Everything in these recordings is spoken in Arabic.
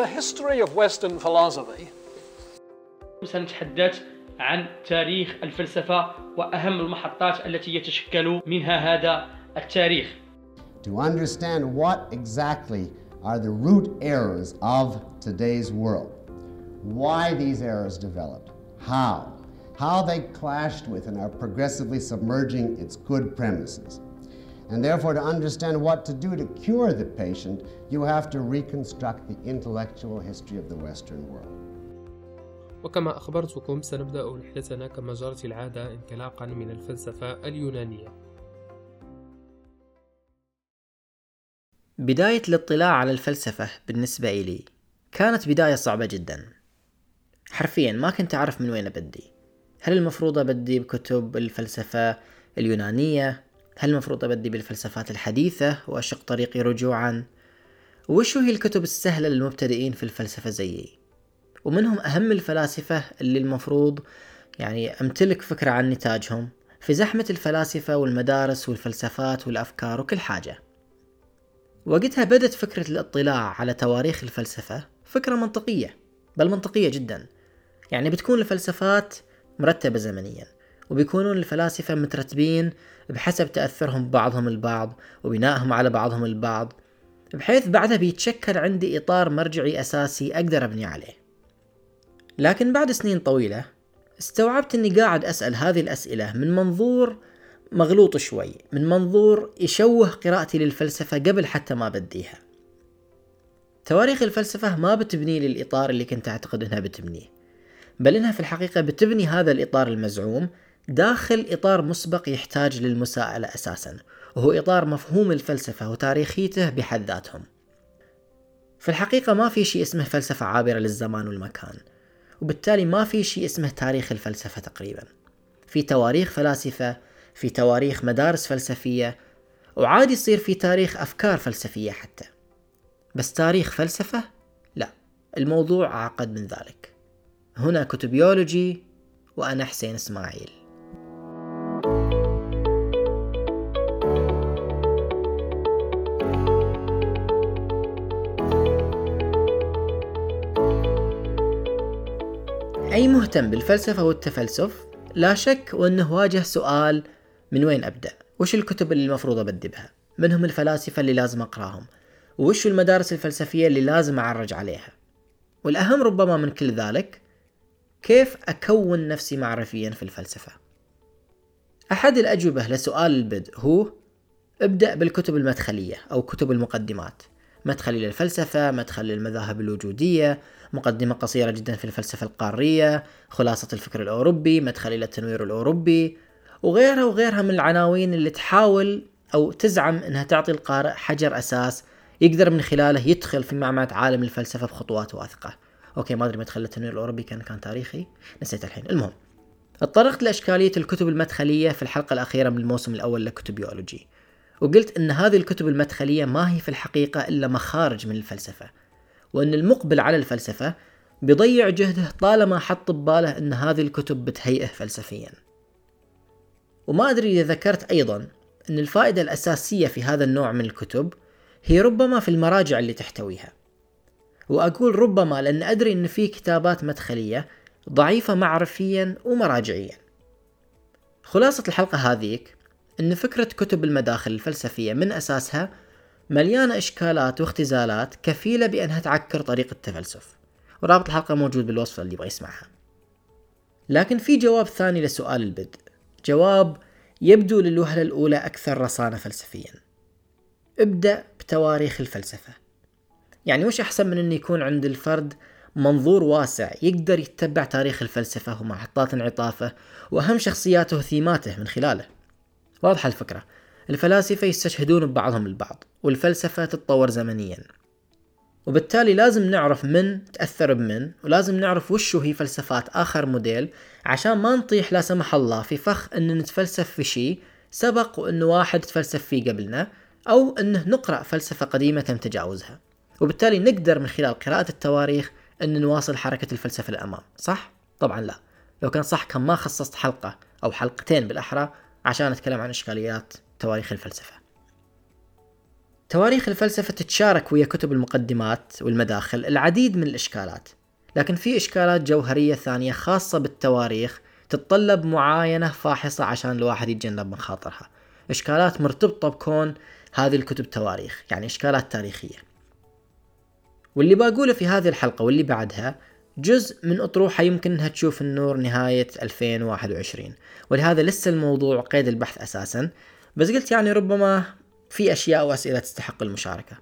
The history of Western philosophy سنتحدث عن تاريخ الفلسفة وأهم المحطات التي يتشكل منها هذا التاريخ. To understand what exactly are the root errors of today's world, why these errors developed, how, how they clashed with and are progressively submerging its good premises. And therefore, to understand what to do to cure the patient, you have to reconstruct the intellectual history of the Western world. وكما أخبرتكم سنبدأ رحلتنا كما جرت العادة انطلاقا من الفلسفة اليونانية. بداية الاطلاع على الفلسفة بالنسبة إلي كانت بداية صعبة جدا. حرفيا ما كنت أعرف من وين أبدي. هل المفروض أبدي بكتب الفلسفة اليونانية هل المفروض أبدي بالفلسفات الحديثة وأشق طريقي رجوعا؟ وشو هي الكتب السهلة للمبتدئين في الفلسفة زيي؟ ومنهم أهم الفلاسفة اللي المفروض يعني أمتلك فكرة عن نتاجهم في زحمة الفلاسفة والمدارس والفلسفات والأفكار وكل حاجة. وقتها بدت فكرة الاطلاع على تواريخ الفلسفة فكرة منطقية بل منطقية جدا. يعني بتكون الفلسفات مرتبة زمنيا. وبيكونون الفلاسفة مترتبين بحسب تأثرهم ببعضهم البعض وبنائهم على بعضهم البعض بحيث بعدها بيتشكل عندي إطار مرجعي أساسي أقدر أبني عليه. لكن بعد سنين طويلة استوعبت أني قاعد أسأل هذه الأسئلة من منظور مغلوط شوي من منظور يشوه قراءتي للفلسفة قبل حتى ما بديها تواريخ الفلسفة ما بتبني لي الإطار اللي كنت أعتقد أنها بتبنيه بل إنها في الحقيقة بتبني هذا الإطار المزعوم داخل إطار مسبق يحتاج للمساءلة أساسا وهو إطار مفهوم الفلسفة وتاريخيته بحد ذاتهم. في الحقيقة ما في شيء اسمه فلسفة عابرة للزمان والمكان وبالتالي ما في شيء اسمه تاريخ الفلسفة تقريبا. في تواريخ فلاسفة في تواريخ مدارس فلسفية وعادي يصير في تاريخ أفكار فلسفية حتى. بس تاريخ فلسفة؟ لا الموضوع أعقد من ذلك. هنا كتبيولوجي وأنا حسين إسماعيل. أي مهتم بالفلسفة والتفلسف لا شك وأنه واجه سؤال من وين أبدأ؟ وش الكتب اللي المفروض أبدي بها؟ منهم الفلاسفة اللي لازم أقراهم؟ وش المدارس الفلسفية اللي لازم أعرج عليها؟ والأهم ربما من كل ذلك كيف أكون نفسي معرفيا في الفلسفة؟ أحد الأجوبة لسؤال البدء هو ابدأ بالكتب المدخلية أو كتب المقدمات. مدخل إلى الفلسفة مدخل للمذاهب الوجودية مقدمة قصيرة جدا في الفلسفة القارية خلاصة الفكر الأوروبي مدخل إلى التنوير الأوروبي وغيرها وغيرها من العناوين اللي تحاول أو تزعم أنها تعطي القارئ حجر أساس يقدر من خلاله يدخل في معمعة عالم الفلسفة بخطوات واثقة. okay ما أدري مدخل التنوير الأوروبي كان كان تاريخي نسيت الحين. المهم تطرقت لإشكالية الكتب المدخلية في الحلقة الأخيرة من الموسم الأول لكتبيولوجي وقلت أن هذه الكتب المدخلية ما هي في الحقيقة إلا مخارج من الفلسفة وأن المقبل على الفلسفة بيضيع جهده طالما حط بباله أن هذه الكتب بتهيئه فلسفيا. وما أدري إذا ذكرت أيضا أن الفائدة الأساسية في هذا النوع من الكتب هي ربما في المراجع اللي تحتويها. وأقول ربما لأن أدري أن في كتابات مدخلية ضعيفة معرفيا ومراجعيا. خلاصة الحلقة هذيك أن فكرة كتب المداخل الفلسفية من أساسها مليانة إشكالات واختزالات كفيلة بأنها تعكر طريقة التفلسف ورابط الحلقة موجود بالوصف اللي يبغى يسمعها. لكن في جواب ثاني لسؤال البدء. جواب يبدو للوهلة الأولى أكثر رصانة فلسفيا. ابدأ بتواريخ الفلسفة. يعني وش أحسن من أن يكون عند الفرد منظور واسع يقدر يتبع تاريخ الفلسفة ومحطات انعطافه وأهم شخصياته وثيماته من خلاله؟ واضحة الفكرة. الفلاسفة يستشهدون ببعضهم البعض والفلسفة تتطور زمنيا. وبالتالي لازم نعرف من تأثر بمن ولازم نعرف وشو هي فلسفات آخر موديل عشان ما نطيح لا سمح الله في فخ أن نتفلسف في شيء سبق وأنه واحد تفلسف فيه قبلنا أو أنه نقرأ فلسفة قديمة تم تجاوزها. وبالتالي نقدر من خلال قراءة التواريخ أن نواصل حركة الفلسفة للأمام صح؟ طبعا لا. لو كان صح كان ما خصصت حلقة أو حلقتين بالأحرى عشان أتكلم عن إشكاليات تواريخ الفلسفة. تواريخ الفلسفة تتشارك ويا كتب المقدمات والمداخل العديد من الإشكالات لكن في إشكالات جوهرية ثانية خاصة بالتواريخ تتطلب معاينة فاحصة عشان الواحد يتجنب مخاطرها إشكالات مرتبطة بكون هذه الكتب تواريخ يعني إشكالات تاريخية. واللي بقوله في هذه الحلقة واللي بعدها جزء من أطروحة يمكن أنها تشوف النور نهاية 2021 ولهذا لسه الموضوع قيد البحث أساسا. بس قلت يعني ربما في أشياء وأسئلة تستحق المشاركة.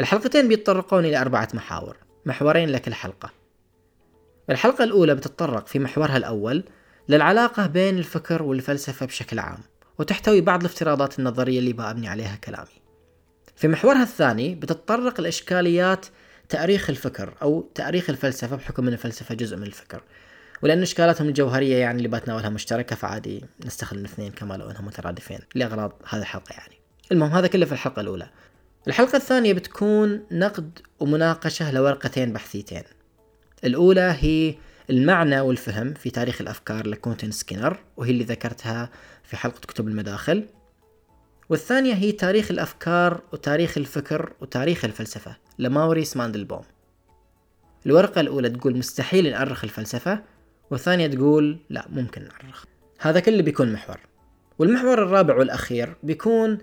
الحلقتين بيتطرقون إلى أربعة محاور. محورين لكل حلقة الحلقة الأولى بتتطرق في محورها الأول للعلاقة بين الفكر والفلسفة بشكل عام وتحتوي بعض الافتراضات النظرية اللي بأبني عليها كلامي. في محورها الثاني بتتطرق الإشكاليات تاريخ الفكر أو تاريخ الفلسفة بحكم أن الفلسفة جزء من الفكر. ولأن إشكالاتهم الجوهرية يعني اللي بتناولها مشتركة فعادي نستخدم الاثنين كما لو أنهم مترادفين لأغراض هذه الحلقة يعني. المهم هذا كله في الحلقة الأولى. الحلقة الثانية بتكون نقد ومناقشة لورقتين بحثيتين. الأولى هي المعنى والفهم في تاريخ الأفكار لكونتين سكينر وهي اللي ذكرتها في حلقة كتب المداخل. والثانية هي تاريخ الأفكار وتاريخ الفكر وتاريخ الفلسفة. لماوريس ماندلبوم. الورقة الأولى تقول مستحيل نأرخ الفلسفة والثانية تقول لا ممكن نأرخ. هذا كله بيكون محور. والمحور الرابع والأخير بيكون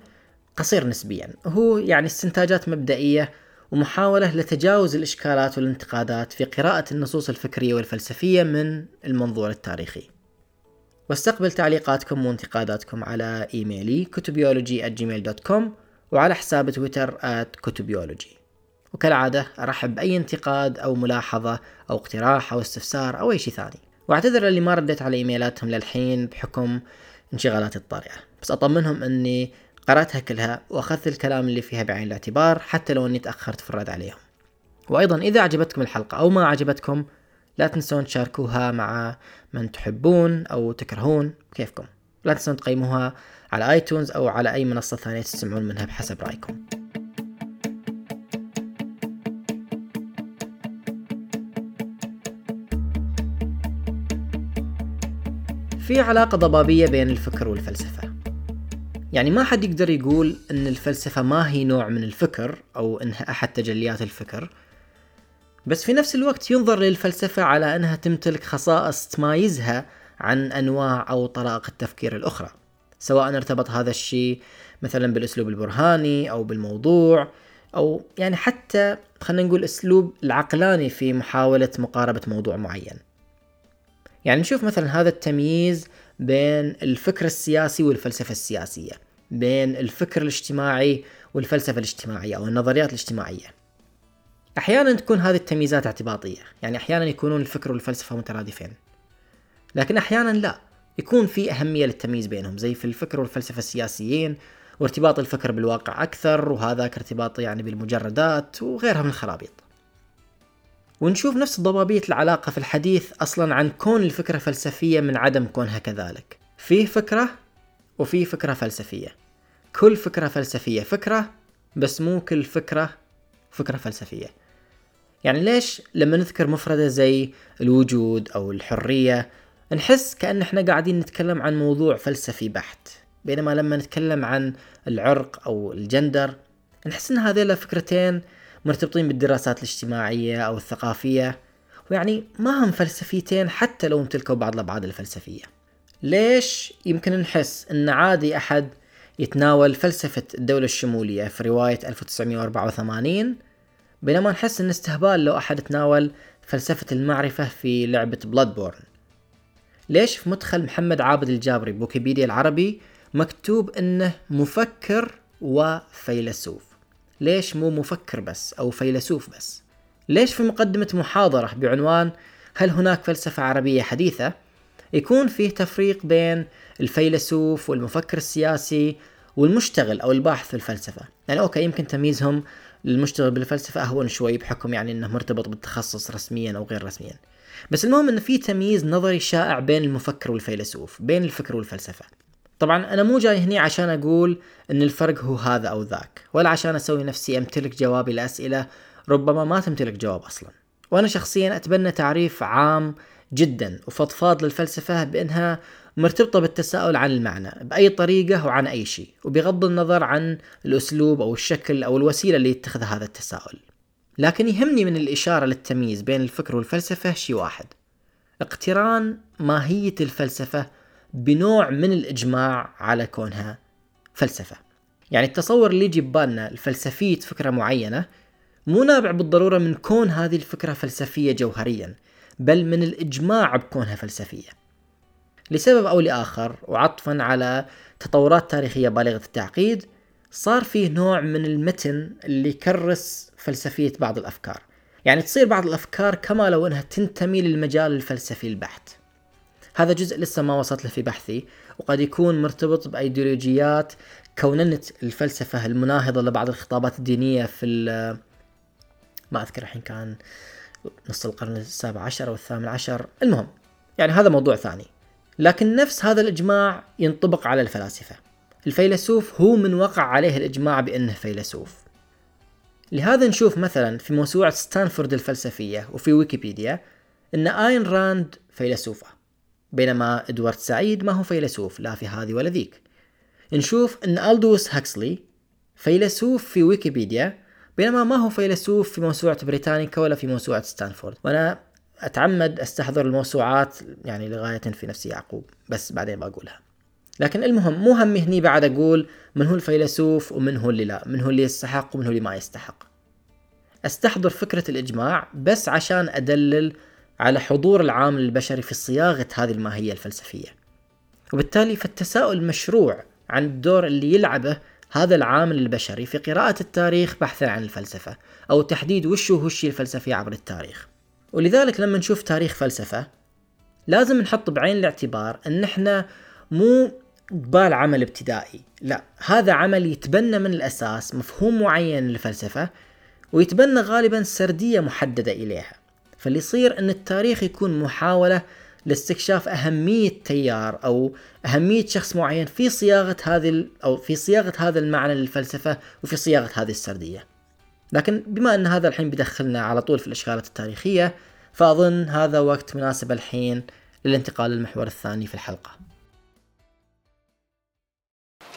قصير نسبيا. هو يعني استنتاجات مبدئية ومحاولة لتجاوز الإشكالات والانتقادات في قراءة النصوص الفكرية والفلسفية من المنظور التاريخي. واستقبل تعليقاتكم وانتقاداتكم على إيميلي كتبيولوجي@gmail.com وعلى حساب تويتر @كتبيولوجي. وكالعادة أرحب بأي انتقاد أو ملاحظة أو اقتراح أو استفسار أو أي شيء ثاني. واعتذر اللي ما رديت على إيميلاتهم للحين بحكم انشغالاتي الطارئة بس أطمنهم أني قرأتها كلها وأخذت الكلام اللي فيها بعين الاعتبار حتى لو أني تأخرت في الرد عليهم. وأيضا إذا عجبتكم الحلقة أو ما عجبتكم لا تنسون تشاركوها مع من تحبون أو تكرهون كيفكم. لا تنسون تقيموها على آيتونز أو على أي منصة ثانية تستمعون منها بحسب رأيكم. في علاقة ضبابية بين الفكر والفلسفة. يعني ما حد يقدر يقول إن الفلسفة ما هي نوع من الفكر أو إنها أحد تجليات الفكر. بس في نفس الوقت ينظر للفلسفة على إنها تمتلك خصائص تمايزها عن أنواع أو طرائق التفكير الأخرى. سواء ارتبط هذا الشيء مثلا بالأسلوب البرهاني أو بالموضوع أو يعني حتى خلينا نقول أسلوب العقلاني في محاولة مقاربة موضوع معين. يعني نشوف مثلا هذا التمييز بين الفكر السياسي والفلسفة السياسية بين الفكر الاجتماعي والفلسفة الاجتماعية أو النظريات الاجتماعية. أحيانا تكون هذه التمييزات اعتباطية يعني أحيانا يكونون الفكر والفلسفة مترادفين. لكن أحيانا لا يكون في أهمية للتمييز بينهم زي في الفكر والفلسفة السياسيين وارتباط الفكر بالواقع أكثر وهذاك ارتباط يعني بالمجردات وغيرها من الخرابيط. ونشوف نفس ضبابية العلاقة في الحديث أصلا عن كون الفكرة فلسفية من عدم كونها كذلك. فيه فكرة وفيه فكرة فلسفية. كل فكرة فلسفية فكرة بس مو كل فكرة فكرة فلسفية. يعني ليش لما نذكر مفردة زي الوجود أو الحرية نحس كأن إحنا قاعدين نتكلم عن موضوع فلسفي بحت بينما لما نتكلم عن العرق أو الجندر نحس إن هذيلا فكرتين مرتبطين بالدراسات الاجتماعية أو الثقافية. ويعني ما هم فلسفيتين حتى لو امتلكوا بعض الأبعاد الفلسفية. ليش يمكن نحس أن عادي أحد يتناول فلسفة الدولة الشمولية في رواية 1984 بينما نحس أن استهبال لو أحد تناول فلسفة المعرفة في لعبة بلادبورن. ليش في مدخل محمد عابد الجابري بويكيبيديا العربي مكتوب أنه مفكر وفيلسوف؟ ليش مو مفكر بس أو فيلسوف بس؟ ليش في مقدمة محاضرة بعنوان هل هناك فلسفة عربية حديثة؟ يكون فيه تفريق بين الفيلسوف والمفكر السياسي والمشتغل أو الباحث في الفلسفة. يعني أوكي يمكن تمييزهم للمشتغل بالفلسفة أهون شوي بحكم يعني أنه مرتبط بالتخصص رسميا أو غير رسميا. بس المهم أنه في تمييز نظري شائع بين المفكر والفيلسوف بين الفكر والفلسفة. طبعا أنا مو جاي هني عشان أقول إن الفرق هو هذا أو ذاك ولا عشان أسوي نفسي أمتلك جوابي لأسئلة ربما ما تمتلك جواب أصلا. وأنا شخصيا أتبنى تعريف عام جدا وفضفاض للفلسفة بإنها مرتبطة بالتساؤل عن المعنى بأي طريقة وعن أي شيء وبغض النظر عن الأسلوب أو الشكل أو الوسيلة اللي يتخذ هذا التساؤل. لكن يهمني من الإشارة للتمييز بين الفكر والفلسفة شيء واحد. اقتران ماهية الفلسفة بنوع من الإجماع على كونها فلسفة. يعني التصور اللي يجي ببالنا الفلسفية فكرة معينة مو نابع بالضرورة من كون هذه الفكرة فلسفية جوهريا بل من الإجماع بكونها فلسفية. لسبب أو لآخر وعطفا على تطورات تاريخية بالغة التعقيد صار فيه نوع من المتن اللي يكرس فلسفية بعض الأفكار. يعني تصير بعض الأفكار كما لو أنها تنتمي للمجال الفلسفي البحت. هذا جزء لسه ما وصلت له في بحثي وقد يكون مرتبط بأيديولوجيات كوننت الفلسفة المناهضة لبعض الخطابات الدينية في ما أذكر الحين كان نص القرن السابع عشر أو الثامن عشر. المهم يعني هذا موضوع ثاني. لكن نفس هذا الإجماع ينطبق على الفلاسفة. الفيلسوف هو من وقع عليه الإجماع بأنه فيلسوف. لهذا نشوف مثلا في موسوعة ستانفورد الفلسفية وفي ويكيبيديا أن آين راند فيلسوفة. بينما إدوارد سعيد ما هو فيلسوف لا في هذه ولا ذيك. نشوف أن ألدوس هاكسلي فيلسوف في ويكيبيديا بينما ما هو فيلسوف في موسوعة بريتانيكا ولا في موسوعة ستانفورد. وأنا أتعمد أستحضر الموسوعات يعني لغاية في نفسي يعقوب بس بعدين بقولها. لكن المهم مو هم هني بعد أقول من هو الفيلسوف ومن هو اللي لا من هو اللي يستحق ومن هو اللي ما يستحق. أستحضر فكرة الإجماع بس عشان أدلل على حضور العامل البشري في صياغة هذه الماهية الفلسفية. وبالتالي فالتساؤل مشروع عن الدور اللي يلعبه هذا العامل البشري في قراءة التاريخ بحثا عن الفلسفة أو تحديد وش هو الشيء الفلسفي عبر التاريخ. ولذلك لما نشوف تاريخ فلسفة لازم نحط بعين الاعتبار أن إحنا مو قبال عمل ابتدائي. لا هذا عمل يتبنى من الأساس مفهوم معين للفلسفة ويتبنى غالبا سردية محددة إليها. فاللي يصير أن التاريخ يكون محاولة لاستكشاف أهمية تيار أو أهمية شخص معين في صياغة هذه أو في صياغة هذا المعنى للفلسفة وفي صياغة هذه السردية. لكن بما أن هذا الحين بدخلنا على طول في الإشكالات التاريخية فأظن هذا وقت مناسب الحين للانتقال للمحور الثاني في الحلقة.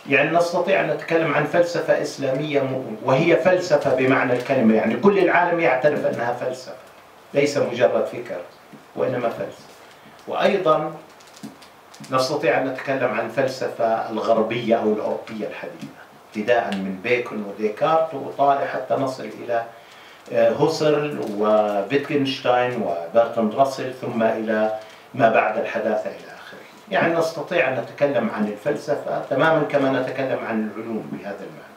يعني نستطيع أن نتكلم عن فلسفة إسلامية وهي فلسفة بمعنى الكلمة يعني كل العالم يعترف أنها فلسفة ليس مجرد فكر وإنما فلسفة وأيضا نستطيع أن نتكلم عن الفلسفة الغربية أو الأوروبية الحديثة ابتداء من بيكون وديكارت وطالع حتى نصل إلى آه، هوسرل وفيتجنشتاين وبرتراند راسل ثم إلى ما بعد الحداثة إلى آخره. يعني نستطيع أن نتكلم عن الفلسفة تماما كما نتكلم عن العلوم بهذا المعنى.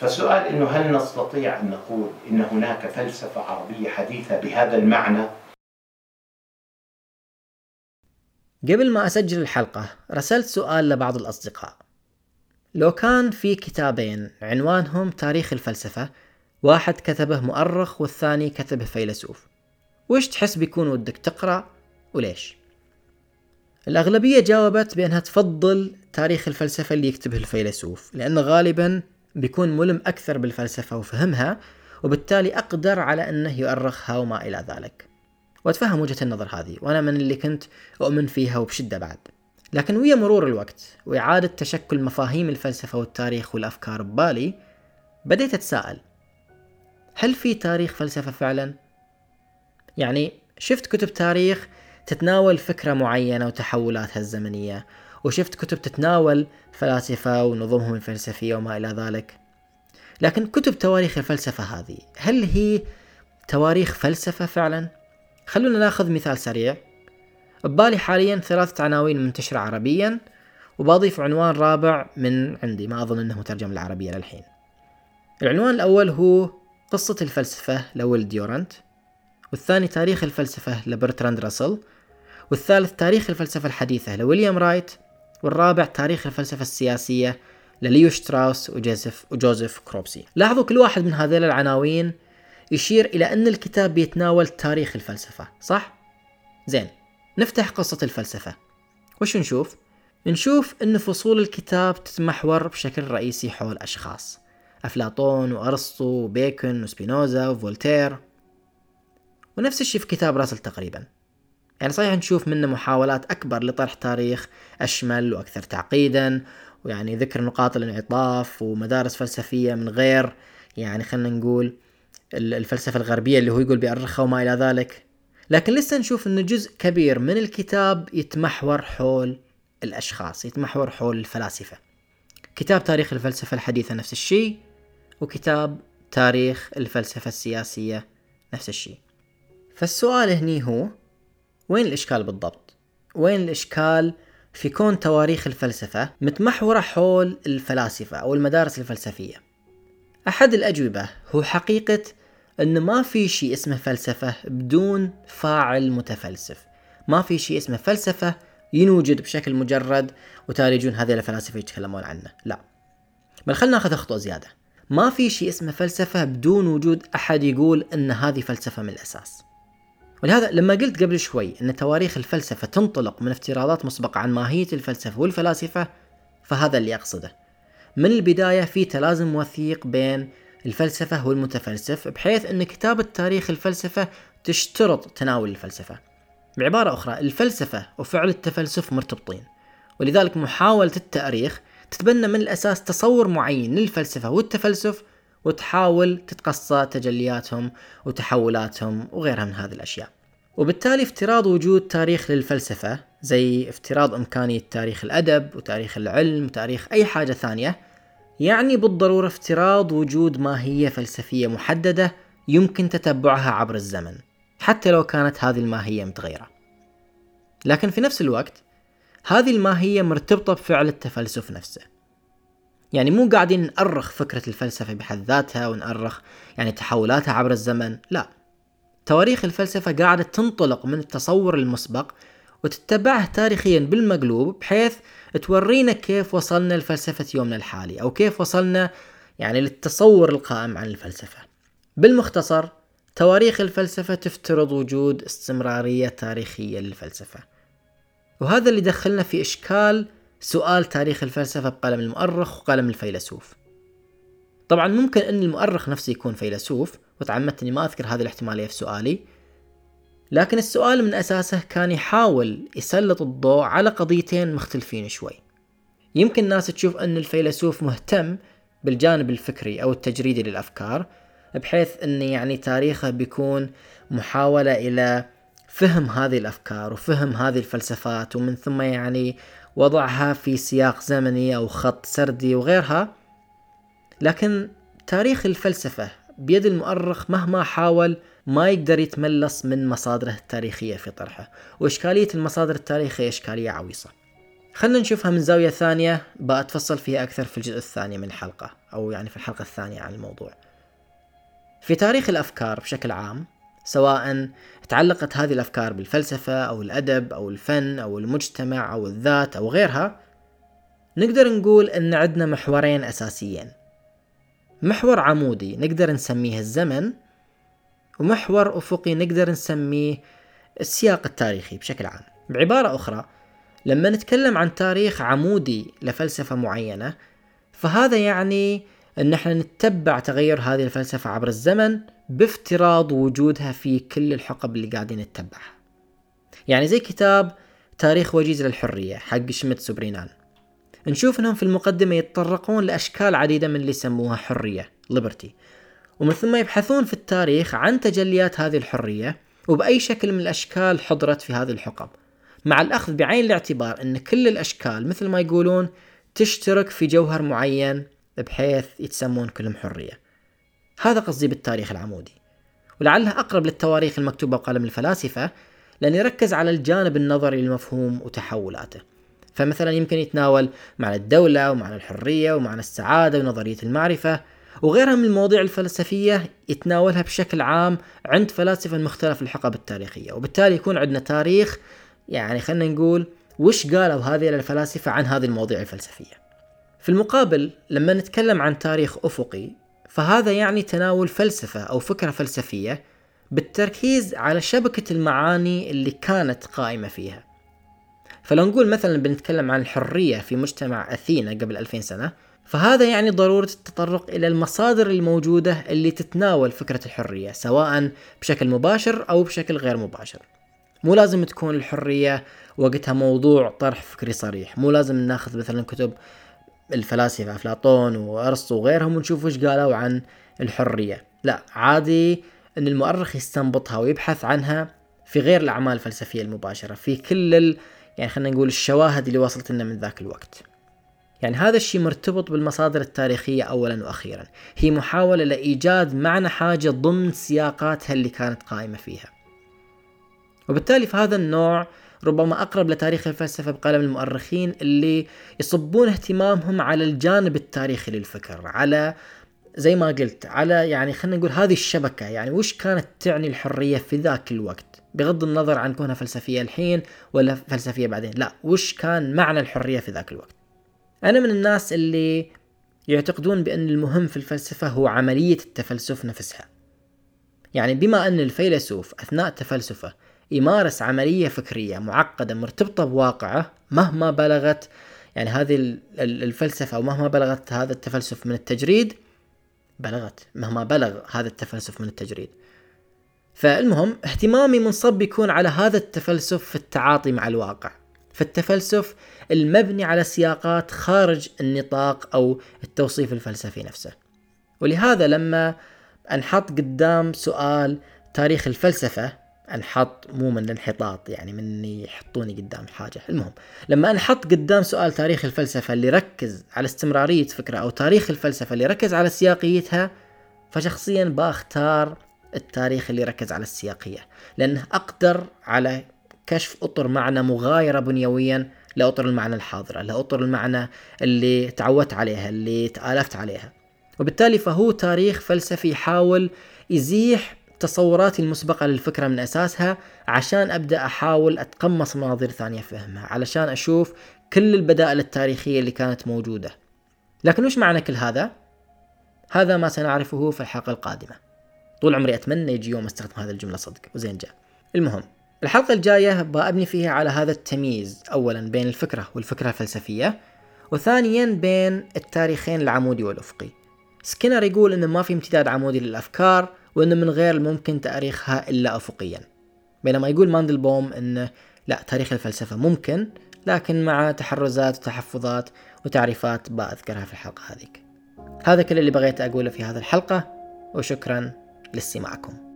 فالسؤال أنه هل نستطيع أن نقول أن هناك فلسفة عربية حديثة بهذا المعنى؟ قبل ما أسجل الحلقة رسلت سؤال لبعض الأصدقاء. لو كان في كتابين عنوانهم تاريخ الفلسفة واحد كتبه مؤرخ والثاني كتبه فيلسوف. وش تحس بيكون ودك تقرأ وليش؟ الأغلبية جاوبت بأنها تفضل تاريخ الفلسفة اللي يكتبه الفيلسوف لأنه غالبا بيكون ملم أكثر بالفلسفة وفهمها وبالتالي أقدر على أنه يؤرخها وما إلى ذلك وأتفهم وجهة النظر هذه وأنا من اللي كنت أؤمن فيها وبشدة بعد لكن ويا مرور الوقت وإعادة تشكل مفاهيم الفلسفة والتاريخ والأفكار ببالي بديت أتساءل هل في تاريخ فلسفة فعلا؟ يعني شفت كتب تاريخ تتناول فكرة معينة وتحولاتها الزمنية وشفت كتب تتناول فلاسفة ونظمهم الفلسفية وما إلى ذلك. لكن كتب تواريخ الفلسفة هذه هل هي تواريخ فلسفة فعلا؟ خلونا ناخذ مثال سريع. ببالي حاليا ثلاثة عناوين منتشرة عربيا وبضيف عنوان رابع من عندي ما أظن أنه مترجم العربية للحين. العنوان الأول هو قصة الفلسفة لويل ديورانت والثاني تاريخ الفلسفة لبرتراند راسل والثالث تاريخ الفلسفة الحديثة لويليام رايت والرابع تاريخ الفلسفة السياسية لليو شتراوس وجوزيف وجوزيف كروبسي لاحظوا كل واحد من هذيل العناوين يشير إلى أن الكتاب بيتناول تاريخ الفلسفة صح؟ زين نفتح قصة الفلسفة وش نشوف؟ نشوف أن فصول الكتاب تتمحور بشكل رئيسي حول أشخاص أفلاطون وأرسطو وبيكون وسبينوزا وفولتير ونفس الشيء في كتاب راسل تقريبا يعني صحيح نشوف منه محاولات أكبر لطرح تاريخ أشمل وأكثر تعقيدا ويعني ذكر نقاط الانعطاف ومدارس فلسفية من غير يعني خلينا نقول الفلسفة الغربية اللي هو يقول بيأرخها وما إلى ذلك. لكن لسه نشوف أن جزء كبير من الكتاب يتمحور حول الأشخاص يتمحور حول الفلاسفة. كتاب تاريخ الفلسفة الحديثة نفس الشيء وكتاب تاريخ الفلسفة السياسية نفس الشيء. فالسؤال هني هو وين الإشكال بالضبط؟ وين الإشكال في كون تواريخ الفلسفة متمحورة حول الفلاسفة أو المدارس الفلسفية؟ أحد الأجوبة هو حقيقة أن ما في شيء اسمه فلسفة بدون فاعل متفلسف. ما في شيء اسمه فلسفة ينوجد بشكل مجرد وتالي يجون هذه الفلاسفة يتكلمون عنه. لا. بل خلنا ناخذ خطوة زيادة. ما في شيء اسمه فلسفة بدون وجود أحد يقول أن هذه فلسفة من الأساس. ولهذا لما قلت قبل شوي أن تواريخ الفلسفة تنطلق من افتراضات مسبقة عن ماهية الفلسفة والفلاسفة فهذا اللي أقصده. من البداية في تلازم وثيق بين الفلسفة والمتفلسف بحيث أن كتابة تاريخ الفلسفة تشترط تناول الفلسفة. بعبارة أخرى الفلسفة وفعل التفلسف مرتبطين ولذلك محاولة التأريخ تتبنى من الأساس تصور معين للفلسفة والتفلسف وتحاول تتقصى تجلياتهم وتحولاتهم وغيرها من هذه الأشياء. وبالتالي افتراض وجود تاريخ للفلسفة زي افتراض إمكانية تاريخ الأدب وتاريخ العلم وتاريخ أي حاجة ثانية يعني بالضرورة افتراض وجود ماهية فلسفية محددة يمكن تتبعها عبر الزمن حتى لو كانت هذه الماهية متغيرة. لكن في نفس الوقت هذه الماهية مرتبطة بفعل التفلسف نفسه. يعني مو قاعدين نأرخ فكرة الفلسفة بحد ذاتها ونأرخ يعني تحولاتها عبر الزمن لا. تواريخ الفلسفة قاعدة تنطلق من التصور المسبق وتتبعه تاريخيا بالمقلوب بحيث تورينا كيف وصلنا لفلسفة يومنا الحالي أو كيف وصلنا يعني للتصور القائم عن الفلسفة. بالمختصر تواريخ الفلسفة تفترض وجود استمرارية تاريخية للفلسفة. وهذا اللي دخلنا في إشكال سؤال تاريخ الفلسفة بقلم المؤرخ وقلم الفيلسوف. طبعا ممكن أن المؤرخ نفسه يكون فيلسوف وتعمدت أني ما أذكر هذه الاحتمالية في سؤالي. لكن السؤال من أساسه كان يحاول يسلط الضوء على قضيتين مختلفين شوي. يمكن الناس تشوف أن الفيلسوف مهتم بالجانب الفكري أو التجريدي للأفكار بحيث أن يعني تاريخه بيكون محاولة إلى فهم هذه الأفكار وفهم هذه الفلسفات ومن ثم يعني وضعها في سياق زمني أو خط سردي وغيرها لكن تاريخ الفلسفة بيد المؤرخ مهما حاول ما يقدر يتملص من مصادره التاريخية في طرحه وإشكالية المصادر التاريخية إشكالية عويصة. خلنا نشوفها من زاوية ثانية بأتفصل فيها أكثر في الجزء الثاني من الحلقة أو يعني في الحلقة الثانية عن الموضوع. في تاريخ الأفكار بشكل عام سواء تعلقت هذه الأفكار بالفلسفة أو الأدب أو الفن أو المجتمع أو الذات أو غيرها نقدر نقول أن عندنا محورين أساسيين. محور عمودي نقدر نسميه الزمن ومحور أفقي نقدر نسميه السياق التاريخي بشكل عام. بعبارة أخرى لما نتكلم عن تاريخ عمودي لفلسفة معينة فهذا يعني أن إحنا نتبع تغير هذه الفلسفة عبر الزمن بافتراض وجودها في كل الحقب اللي قاعدين نتبعها. يعني زي كتاب تاريخ وجيز للحرية حق شميتز وبرينان. نشوف إنهم في المقدمة يتطرقون لأشكال عديدة من اللي يسموها حرية liberty ومن ثم يبحثون في التاريخ عن تجليات هذه الحرية وبأي شكل من الأشكال حضرت في هذه الحقب. مع الأخذ بعين الاعتبار أن كل الأشكال مثل ما يقولون تشترك في جوهر معين بحيث يتسمون كلهم حرية. هذا قصدي بالتاريخ العمودي. ولعلها أقرب للتواريخ المكتوبة بقلم الفلاسفة لأن يركز على الجانب النظري للمفهوم وتحولاته. فمثلا يمكن يتناول معنى الدولة ومعنى الحرية ومعنى السعادة ونظرية المعرفة وغيرها من المواضيع الفلسفية يتناولها بشكل عام عند فلاسفة مختلف الحقب التاريخية. وبالتالي يكون عندنا تاريخ يعني خلينا نقول وش قالوا هذه الفلاسفة عن هذه المواضيع الفلسفية؟ في المقابل لما نتكلم عن تاريخ أفقي فهذا يعني تناول فلسفة أو فكرة فلسفية بالتركيز على شبكة المعاني اللي كانت قائمة فيها. فلو نقول مثلا بنتكلم عن الحرية في مجتمع أثينا قبل 2000 سنة فهذا يعني ضرورة التطرق إلى المصادر الموجودة اللي تتناول فكرة الحرية سواء بشكل مباشر أو بشكل غير مباشر. مو لازم تكون الحرية وقتها موضوع طرح فكري صريح مو لازم ناخذ مثلا كتب الفلاسفة أفلاطون وأرسطو وغيرهم ونشوف وش قالوا عن الحرية. لا عادي أن المؤرخ يستنبطها ويبحث عنها في غير الأعمال الفلسفية المباشرة في كل ال... يعني خلينا نقول الشواهد اللي وصلت لنا من ذاك الوقت. يعني هذا الشيء مرتبط بالمصادر التاريخية أولا وأخيرا. هي محاولة لإيجاد معنى حاجة ضمن سياقاتها اللي كانت قائمة فيها. وبالتالي في هذا النوع ربما أقرب لتاريخ الفلسفة بقلم المؤرخين اللي يصبون اهتمامهم على الجانب التاريخي للفكر على زي ما قلت على يعني خلينا نقول هذه الشبكة يعني وش كانت تعني الحرية في ذاك الوقت؟ بغض النظر عن كونها فلسفية الحين ولا فلسفية بعدين لا وش كان معنى الحرية في ذاك الوقت؟ أنا من الناس اللي يعتقدون بأن المهم في الفلسفة هو عملية التفلسف نفسها. يعني بما أن الفيلسوف أثناء تفلسفه يمارس عملية فكرية معقدة مرتبطة بواقعه مهما بلغت يعني هذه الفلسفة أو مهما بلغت هذا التفلسف من التجريد بلغت مهما بلغ هذا التفلسف من التجريد. فالمهم اهتمامي منصب يكون على هذا التفلسف في التعاطي مع الواقع فالتفلسف المبني على سياقات خارج النطاق أو التوصيف الفلسفي نفسه. ولهذا لما أنحط قدام سؤال تاريخ الفلسفة انحط مو من الانحطاط يعني من يحطوني قدام حاجة. المهم لما انحط قدام سؤال تاريخ الفلسفة اللي ركز على استمرارية فكرة أو تاريخ الفلسفة اللي ركز على سياقيتها فشخصيا بأختار التاريخ اللي ركز على السياقية لأنه أقدر على كشف أطر معنى مغايرة بنيويا لاطر المعنى الحاضرة لاطر المعنى اللي تعودت عليها اللي تآلفت عليها. وبالتالي فهو تاريخ فلسفي يحاول يزيح تصوراتي المسبقة للفكرة من أساسها عشان أبدأ أحاول أتقمص مناظير ثانية فهمها علشان أشوف كل البدائل التاريخية اللي كانت موجودة. لكن وش معنى كل هذا؟ هذا ما سنعرفه في الحلقة القادمة. طول عمري أتمنى يجي يوم أستخدم هذه الجملة صدق. وزين جاء المهم الحلقة الجاية بأبني فيها على هذا التمييز. أولا بين الفكرة والفكرة الفلسفية وثانيا بين التاريخين العمودي والأفقي. سكينر يقول أنه ما في امتداد عمودي للأفكار وأنه من غير الممكن تأريخها إلا أفقيا. بينما يقول ماندلبوم أنه لا تاريخ الفلسفة ممكن لكن مع تحرزات وتحفظات وتعريفات بأذكرها في الحلقة هذيك. هذا كل اللي بغيت أقوله في هذه الحلقة وشكرا لاستماعكم.